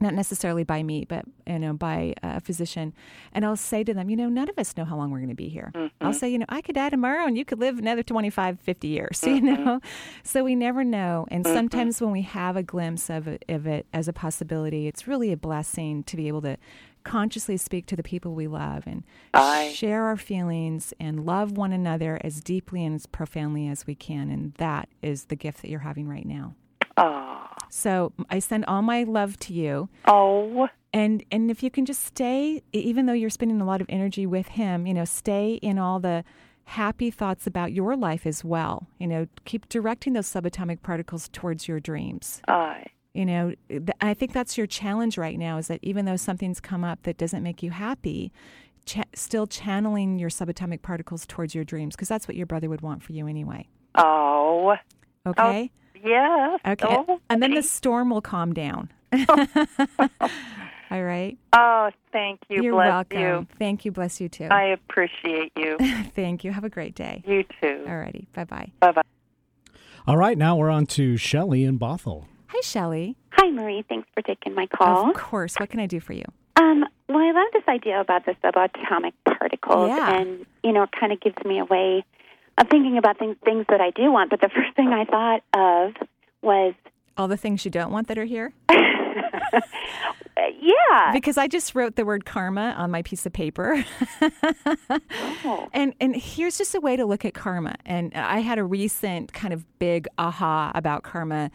Not necessarily by me, but you know, by a physician. And I'll say to them, you know, none of us know how long we're going to be here. I'll mm-hmm. say, you know, I could die tomorrow and you could live another 25, 50 years, you mm-hmm. know? So we never know. And mm-hmm. sometimes when we have a glimpse of it, of it as a possibility, it's really a blessing to be able to consciously speak to the people we love and Aye. share our feelings and love one another as deeply and as profoundly as we can. And that is the gift that you're having right now. Oh. So I send all my love to you. Oh. And and if you can just stay, even though you're spending a lot of energy with him, you know, stay in all the happy thoughts about your life as well. You know, keep directing those subatomic particles towards your dreams. I You know, th- I think that's your challenge right now is that even though something's come up that doesn't make you happy, cha- still channeling your subatomic particles towards your dreams because that's what your brother would want for you anyway. Oh. Okay? Oh. Yes. Okay. Oh, and then the storm will calm down. All right. oh thank you. You're Bless welcome. you. Thank you. Bless you too. I appreciate you. Thank you. Have a great day. you too. All righty. Bye bye. Bye bye. All right, now we're on to Shelley in Bothell. Hi, Shelley. Hi, Marie. Thanks for taking my call. Of course. What can I do for you? Um, well, I love this idea about the subatomic particles, Yeah. and you know, it kind of gives me a way of thinking about things things that I do want. But the first thing I thought of was All the things you don't want that are here? yeah. Because I just wrote the word karma on my piece of paper. oh. And and here's just a way to look at karma. And I had a recent kind of big aha about karma.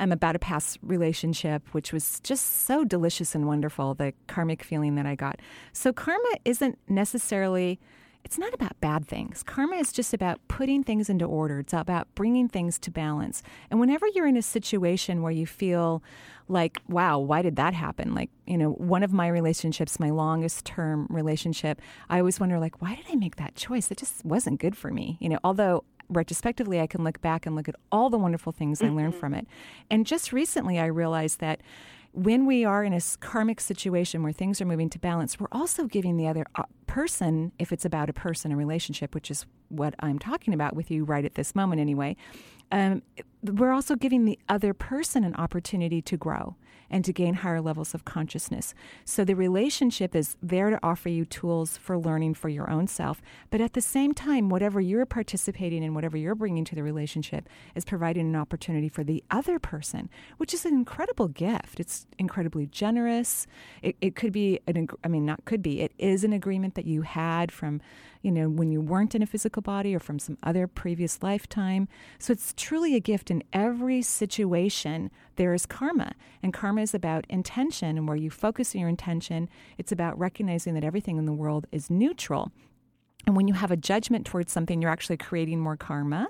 Um, about a past relationship, which was just so delicious and wonderful, the karmic feeling that I got. So, karma isn't necessarily it's not about bad things. Karma is just about putting things into order. It's about bringing things to balance. And whenever you're in a situation where you feel like, wow, why did that happen? Like, you know, one of my relationships, my longest term relationship, I always wonder, like, why did I make that choice? It just wasn't good for me. You know, although retrospectively, I can look back and look at all the wonderful things mm-hmm. I learned from it. And just recently, I realized that when we are in a karmic situation where things are moving to balance, we're also giving the other uh, person, if it's about a person, a relationship, which is what I'm talking about with you right at this moment anyway, um, we're also giving the other person an opportunity to grow and to gain higher levels of consciousness. So the relationship is there to offer you tools for learning for your own self. But at the same time, whatever you're participating in, whatever you're bringing to the relationship, is providing an opportunity for the other person, which is an incredible gift. It's incredibly generous. It, it could be, an, I mean, not could be, it is an agreement that you had from you know, when you weren't in a physical body or from some other previous lifetime. So it's truly a gift in every situation. There is karma, and karma is about intention, and where you focus your intention, it's about recognizing that everything in the world is neutral. And when you have a judgment towards something, you're actually creating more karma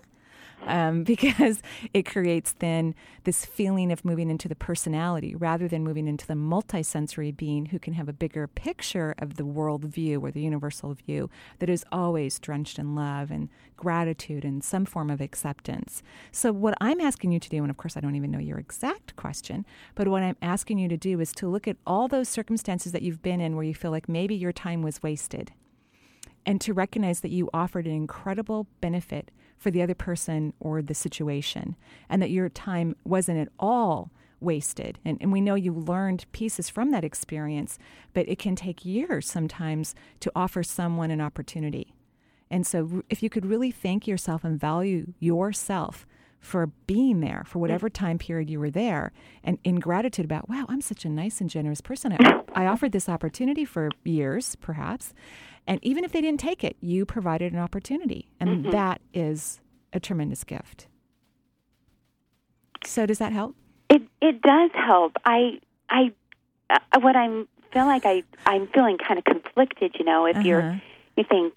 um, because it creates then this feeling of moving into the personality rather than moving into the multisensory being who can have a bigger picture of the world view or the universal view that is always drenched in love and gratitude and some form of acceptance. So, what I'm asking you to do, and of course, I don't even know your exact question, but what I'm asking you to do is to look at all those circumstances that you've been in where you feel like maybe your time was wasted and to recognize that you offered an incredible benefit for the other person or the situation, and that your time wasn't at all wasted. And, and we know you learned pieces from that experience, but it can take years sometimes to offer someone an opportunity. And so, if you could really thank yourself and value yourself for being there for whatever mm. time period you were there, and in gratitude about, wow, I'm such a nice and generous person. I, I offered this opportunity for years, perhaps, and even if they didn't take it, you provided an opportunity. And mm-hmm. that is a tremendous gift. So does that help? It it does help. I I uh, what I'm feel like I I'm feeling kind of conflicted, you know, if uh-huh. you're you think,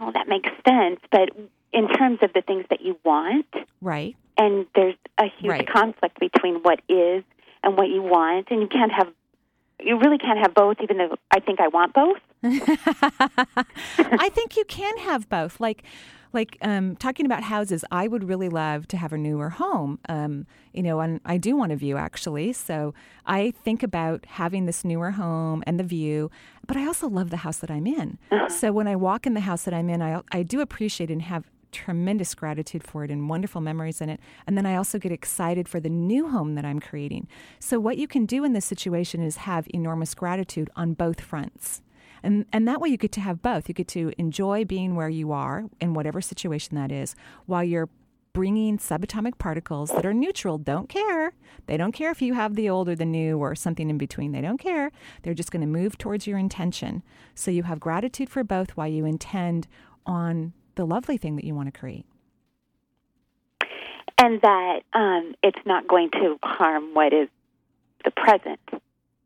"Oh, that makes sense," but in terms of the things that you want. Right. And there's a huge right. conflict between what is and what you want, and you can't have you really can't have both, even though I think I want both. I think you can have both. Like, like um, talking about houses, I would really love to have a newer home. Um, you know, and I do want a view actually. So I think about having this newer home and the view, but I also love the house that I'm in. Uh-huh. So when I walk in the house that I'm in, I I do appreciate and have tremendous gratitude for it and wonderful memories in it. And then I also get excited for the new home that I'm creating. So, what you can do in this situation is have enormous gratitude on both fronts. And, and that way you get to have both. You get to enjoy being where you are in whatever situation that is while you're bringing subatomic particles that are neutral, don't care. They don't care if you have the old or the new or something in between. They don't care. They're just going to move towards your intention. So you have gratitude for both while you intend on the lovely thing that you want to create. And that um, it's not going to harm what is the present.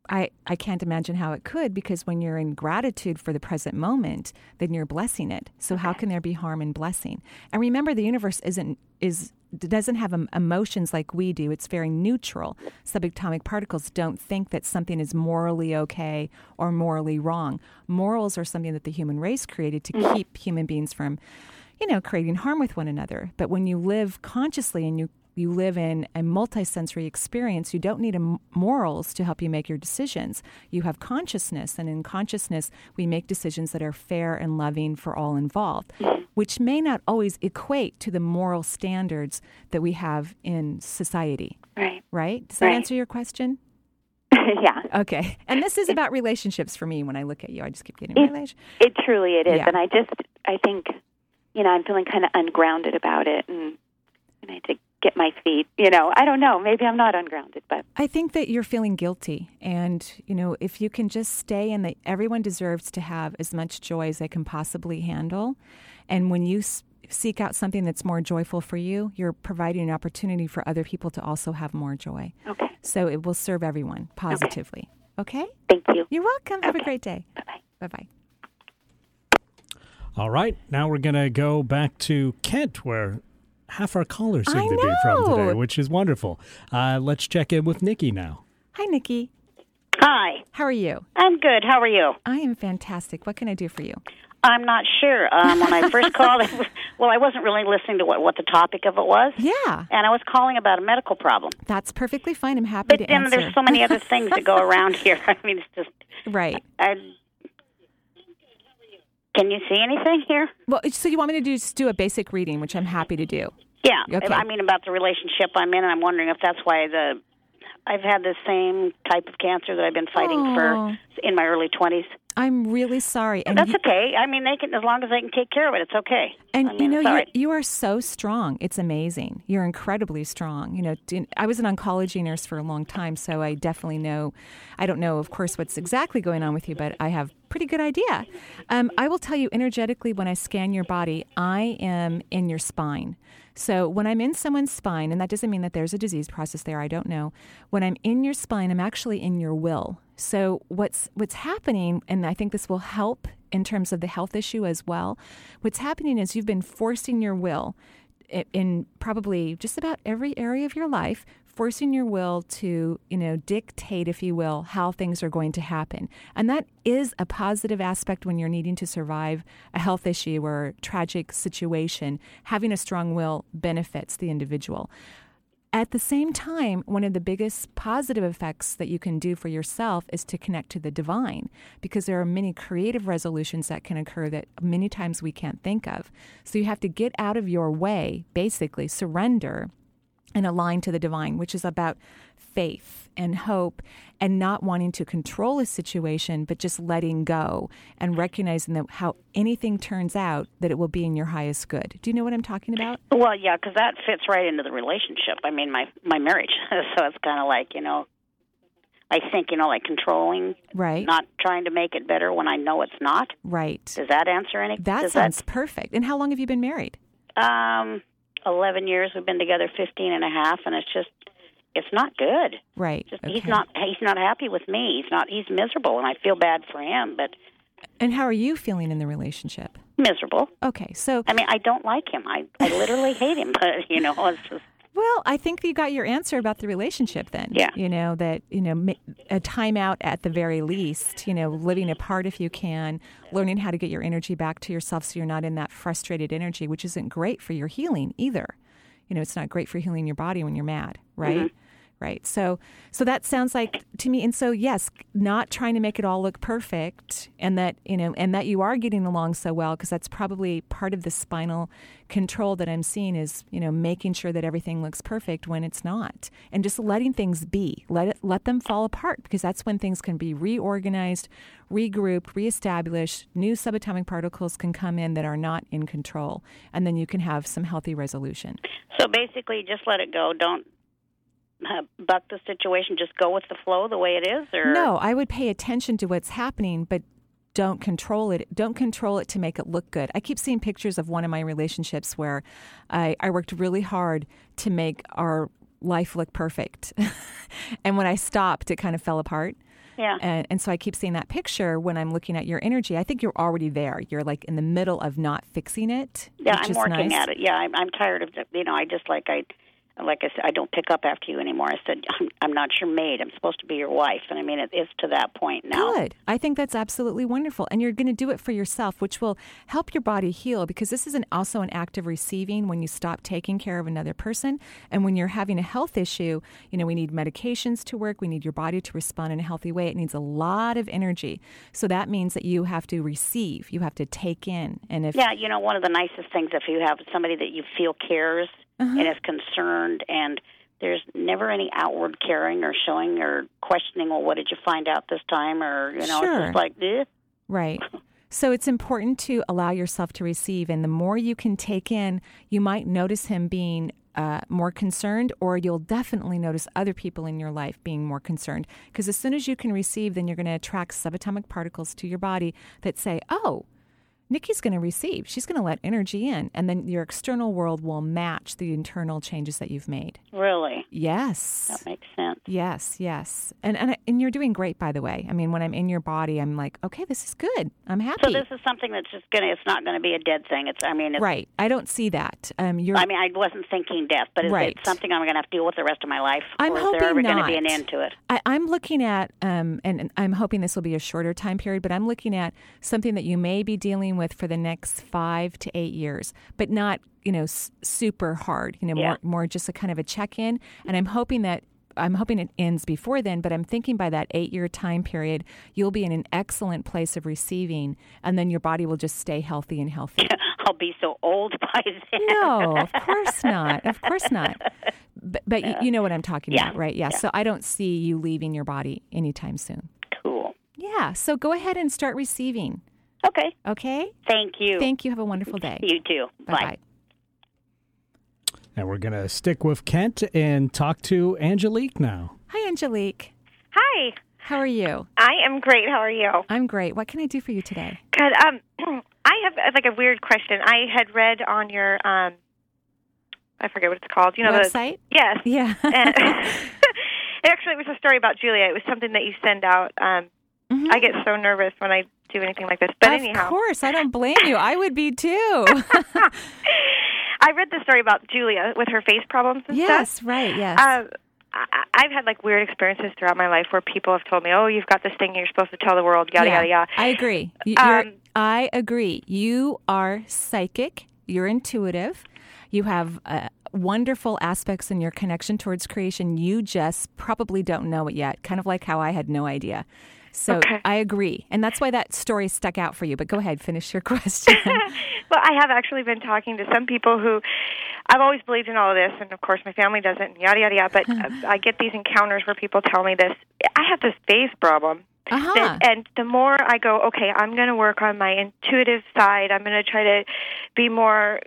I, I can't imagine how it could because when you're in gratitude for the present moment, then you're blessing it. So how can there be harm in blessing? And remember, the universe isn't is doesn't have emotions like we do. It's very neutral. Subatomic particles don't think that something is morally okay or morally wrong. Morals are something that the human race created to mm. keep human beings from, you know, creating harm with one another. But when you live consciously and you you live in a multisensory experience, you don't need morals to help you make your decisions. You have consciousness, and in consciousness, we make decisions that are fair and loving for all involved, which may not always equate to the moral standards that we have in society. Right. Right? Does that right. answer your question? yeah. Okay. And this is about relationships for me when I look at you. I just keep getting it, relation. It truly it is. Yeah. And I just I think, you know, I'm feeling kind of ungrounded about it and and I to get my feet. You know, I don't know. Maybe I'm not ungrounded, but I think that you're feeling guilty. And, you know, if you can just stay in the, everyone deserves to have as much joy as they can possibly handle. And when you s- seek out something that's more joyful for you, you're providing an opportunity for other people to also have more joy. Okay. So it will serve everyone positively. Okay? Thank you. You're welcome. Have a great day. Bye bye. Bye bye. All right, now we're going to go back to Kent, where half our callers seem I to be from today, which is wonderful. Uh, let's check in with Nikki now. Hi, Nikki. Hi. How are you? I'm good. How are you? I am fantastic. What can I do for you? I'm not sure. Um, when I first called, I was- well, I wasn't really listening to what, what the topic of it was. Yeah. And I was calling about a medical problem. That's perfectly fine. I'm happy But to then there's so many other things that go around here. I mean, it's just. Right. I, can you see anything here? Well, so you want me to do, just do a basic reading, which I'm happy to do. Yeah. Okay. I mean, about the relationship I'm in, and I'm wondering if that's why the. I've had the same type of cancer that I've been fighting Oh. for in my early 20s. I'm really sorry. And That's you, okay. I mean, they can as long as they can take care of it, it's okay. and I mean, you know you right. you are so strong. It's amazing. You're incredibly strong. You know, I was an oncology nurse for a long time, so I definitely know. I don't know, of course, what's exactly going on with you, but I have pretty good idea. Um, I will tell you energetically when I scan your body, I am in your spine. So when I'm in someone's spine, and that doesn't mean that there's a disease process there, I don't know. When I'm in your spine, I'm actually in your will. So what's what's happening, and I think this will help in terms of the health issue as well. What's happening is you've been forcing your will in probably just about every area of your life forcing your will to you know dictate if you will how things are going to happen. And that is a positive aspect when you're needing to survive a health issue or tragic situation. Having a strong will benefits the individual. At the same time, one of the biggest positive effects that you can do for yourself is to connect to the divine because there are many creative resolutions that can occur that many times we can't think of. So you have to get out of your way, basically, surrender and align to the divine, which is about faith and hope and not wanting to control a situation, but just letting go and recognizing that how anything turns out, that it will be in your highest good. Do you know what I'm talking about? Well, yeah, because that fits right into the relationship. I mean, my my marriage. so it's kind of like you know, I think you know, like controlling, Right. not trying to make it better when I know it's not. Right. Does that answer any? That does sounds perfect. And how long have you been married? Um, eleven years. We've been together fifteen and a half, and it's just, it's not good. Right. Just he's not he's not happy with me. He's not he's miserable, and I feel bad for him, but And how are you feeling in the relationship? miserable. Okay, so I mean, I don't like him. I I literally hate him. But you know, it's just Well, I think you got your answer about the relationship then. Yeah. You know, that, you know, a timeout at the very least, you know, living apart if you can, learning how to get your energy back to yourself so you're not in that frustrated energy, which isn't great for your healing either. You know, it's not great for healing your body when you're mad, right? Mhm. Right. So so that sounds like to me and so yes, not trying to make it all look perfect and that, you know, and that you are getting along so well because that's probably part of the spinal control that I'm seeing is, you know, making sure that everything looks perfect when it's not and just letting things be. Let it let them fall apart because that's when things can be reorganized, regrouped, reestablished, new subatomic particles can come in that are not in control and then you can have some healthy resolution. so basically just let it go. Don't buck the situation. Just go with the flow the way it is. Or No, I would pay attention to what's happening, but don't control it. Don't control it to make it look good. I keep seeing pictures of one of my relationships where I, I worked really hard to make our life look perfect. and when I stopped, it kind of fell apart. Yeah. And, and so I keep seeing that picture when I'm looking at your energy. I think you're already there. You're like in the middle of not fixing it. Yeah, I'm working nice. at it. Yeah, I'm, I'm tired of you know. I just like I, like I said, I don't pick up after you anymore. I said I'm, I'm not your maid. I'm supposed to be your wife, and I mean it is to that point now. Good. I think that's absolutely wonderful. And you're going to do it for yourself, which will help your body heal because this is an, also an act of receiving when you stop taking care of another person. And when you're having a health issue, you know, we need medications to work. We need your body to respond in a healthy way. It needs a lot of energy. So that means that you have to receive, you have to take in. And if Yeah, you know, one of the nicest things if you have somebody that you feel cares Uh-huh. and is concerned, and there's never any outward caring or showing or questioning. Well, what did you find out this time? Or you know, Sure. it's just like, eh. Right. So it's important to allow yourself to receive. And the more you can take in, you might notice him being uh, more concerned, or you'll definitely notice other people in your life being more concerned. Because as soon as you can receive, then you're going to attract subatomic particles to your body that say, oh, Nikki's going to receive. She's going to let energy in, and then your external world will match the internal changes that you've made. Really? Yes. That makes sense. Yes, yes. And and and you're doing great by the way. I mean, when I'm in your body, I'm like, "Okay, this is good. I'm happy." So this is something that's just going to it's not going to be a dead thing. It's I mean, it's, right. I don't see that. Um you're I mean, I wasn't thinking death, but is Right. it something I'm going to have to deal with the rest of my life I'm or is there ever not. going to be an end to it? I, I'm looking at, um, and, and I'm hoping this will be a shorter time period, but I'm looking at something that you may be dealing with for the next five to eight years, but not, you know, s- super hard. You know, Yeah. more more just a kind of a check in. And I'm hoping that. I'm hoping it ends before then, but I'm thinking by that eight year time period, you'll be in an excellent place of receiving, and then your body will just stay healthy and healthy. I'll be so old by then. No, of course not. Of course not. But, but you, you know what I'm talking Yeah. about, right? Yeah. Yeah. So I don't see you leaving your body anytime soon. Cool. Yeah. So go ahead and start receiving. Okay. Okay. Thank you. Thank you. Have a wonderful day. You too. Bye bye. And we're going to stick with Kent and talk to Angelique now. Hi, Angelique. Hi. How are you? I am great. How are you? I'm great. What can I do for you today? Good. Um, I have uh, like a weird question. I had read on your um, I forget what it's called. You know Website? the yes. Yeah. And- actually, it was a story about Julia. It was something that you send out. Um, I get so nervous when I do anything like this. But Mm-hmm. of course, I don't blame you. I would be too. I read the story about Julia with her face problems and yes, stuff. Yes, right. Yes. Um, I, I've had like weird experiences throughout my life where people have told me, "Oh, you've got this thing you're supposed to tell the world." Yada Yeah, yada yada. I agree. Um, I agree. You are psychic. You're intuitive. You have uh, wonderful aspects in your connection towards creation. You just probably don't know it yet. Kind of like how I had no idea. So Okay. I agree, and that's why that story stuck out for you. But go ahead, finish your question. Well, I have actually been talking to some people who I've always believed in all of this, and of course my family doesn't, yada yada yada. But uh, I get these encounters where people tell me this. I have this face problem. Uh-huh. That, and the more I go, okay, I'm going to work on my intuitive side. I'm going to try to be more,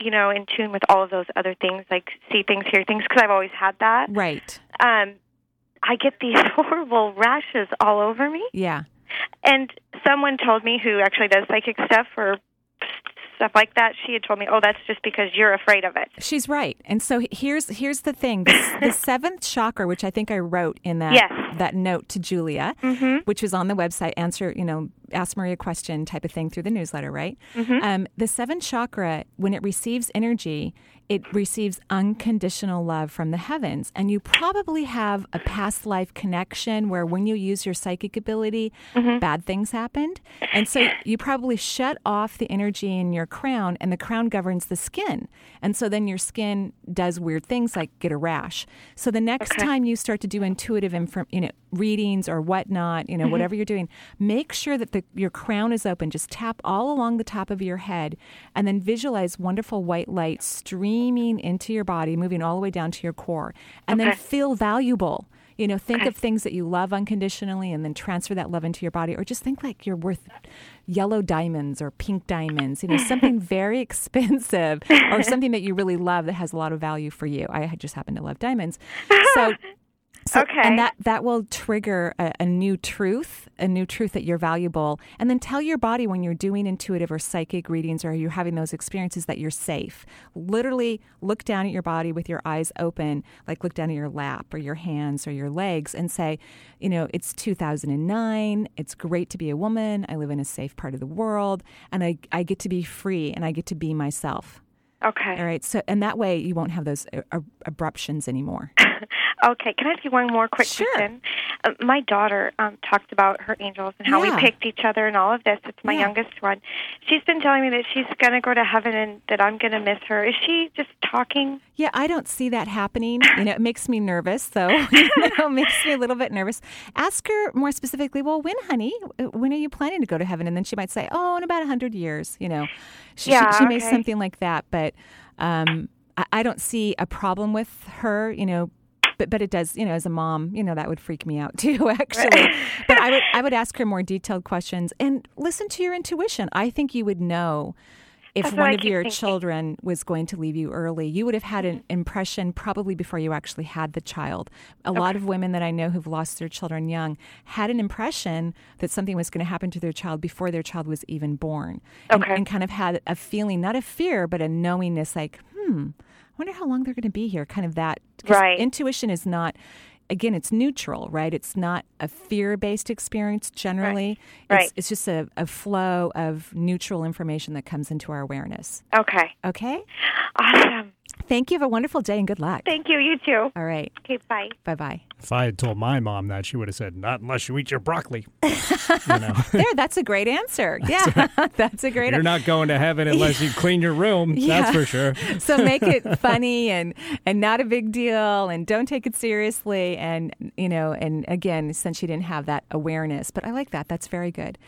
you know, in tune with all of those other things, like see things, hear things, because I've always had that. right. Um, I get these horrible rashes all over me. Yeah. And someone told me who actually does psychic stuff or stuff like that. She had told me, "Oh, that's just because you're afraid of it." She's right. And so here's here's the thing: the, the seventh chakra, which I think I wrote in that Yes. that note to Julia, which was on the website. Answer, you know, ask Maria a question type of thing through the newsletter, right? Um, the seventh chakra, when it receives energy, it receives unconditional love from the heavens, and you probably have a past life connection where when you use your psychic ability, mm-hmm. bad things happened, and so you probably shut off the energy in your crown, and the crown governs the skin, and so then your skin does weird things like get a rash. So the next time you start to do intuitive inform, you know, readings or whatnot, you know, Mhm. whatever you're doing, make sure that the, your crown is open. Just tap all along the top of your head, and then visualize wonderful white light streaming into your body, moving all the way down to your core, and then feel valuable. You know, think Okay. of things that you love unconditionally and then transfer that love into your body, or just think like you're worth yellow diamonds or pink diamonds, you know, something very expensive or something that you really love that has a lot of value for you. I just happen to love diamonds. So, so Okay. and that, that will trigger a, a new truth, a new truth that you're valuable. And then tell your body when you're doing intuitive or psychic readings or you're having those experiences that you're safe. Literally look down at your body with your eyes open, like look down at your lap or your hands or your legs and say, you know, it's 2009. It's great to be a woman. I live in a safe part of the world and I, I get to be free and I get to be myself. Okay. All right. So, and that way you won't have those uh, abruptions anymore. Okay, can I ask you one more quick question? Uh, my daughter um, talked about her angels and how Yeah. we picked each other and all of this. It's my Yeah. youngest one. She's been telling me that she's going to go to heaven and that I'm going to miss her. Is she just talking? Yeah, I don't see that happening. You know, it makes me nervous, though. you know, it makes me a little bit nervous. Ask her more specifically, well, when, honey? When are you planning to go to heaven? And then she might say, oh, in about a 100 years, you know. She, Yeah, she, she may okay. something like that, but um, I, I don't see a problem with her, you know. But, but it does, you know, as a mom, you know, that would freak me out too, actually. but I would, I would ask her more detailed questions and listen to your intuition. I think you would know if That's one of your thinking. children was going to leave you early, you would have had an impression probably before you actually had the child. A lot of women that I know who've lost their children young had an impression that something was going to happen to their child before their child was even born. And, Okay. and kind of had a feeling, not a fear, but a knowingness like, hmm, wonder how long they're going to be here. Kind of that. Right. Intuition is not. Again, it's neutral, right? It's not a fear-based experience generally. Right. It's, it's just a, a flow of neutral information that comes into our awareness. Okay. Okay? Awesome. Thank you. Have a wonderful day and good luck. Thank you. You too. All right. Okay. Bye. Bye bye. If I had told my mom that, she would have said, "Not unless you eat your broccoli." There, that's a great answer. Yeah, that's a great answer. You're not going to heaven unless you clean your room. Yeah. That's for sure. so make it funny and and not a big deal and don't take it seriously and you know and again since you didn't have that awareness but i like that that's very good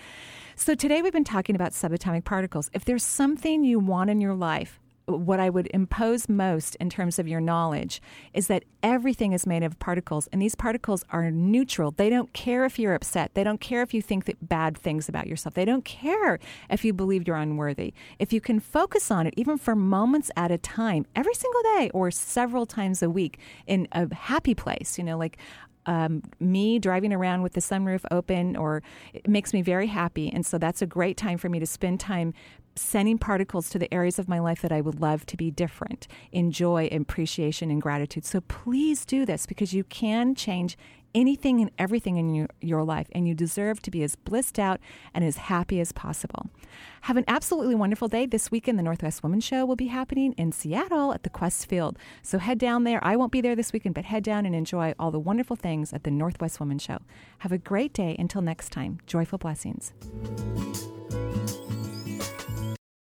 so today we've been talking about subatomic particles if there's something you want in your life what I would impose most in terms of your knowledge is that everything is made of particles, and these particles are neutral. They don't care if you're upset. They don't care if you think that bad things about yourself. They don't care if you believe you're unworthy. If you can focus on it, even for moments at a time, every single day or several times a week in a happy place, you know, like um, me driving around with the sunroof open or it makes me very happy and so that's a great time for me to spend time sending particles to the areas of my life that I would love to be different in joy, appreciation, and gratitude. So please do this because you can change anything and everything in your, your life, and you deserve to be as blissed out and as happy as possible. Have an absolutely wonderful day. This weekend, the Northwest Women Show will be happening in Seattle at the Qwest Field. So head down there. I won't be there this weekend, but head down and enjoy all the wonderful things at the Northwest Women Show. Have a great day. Until next time, joyful blessings.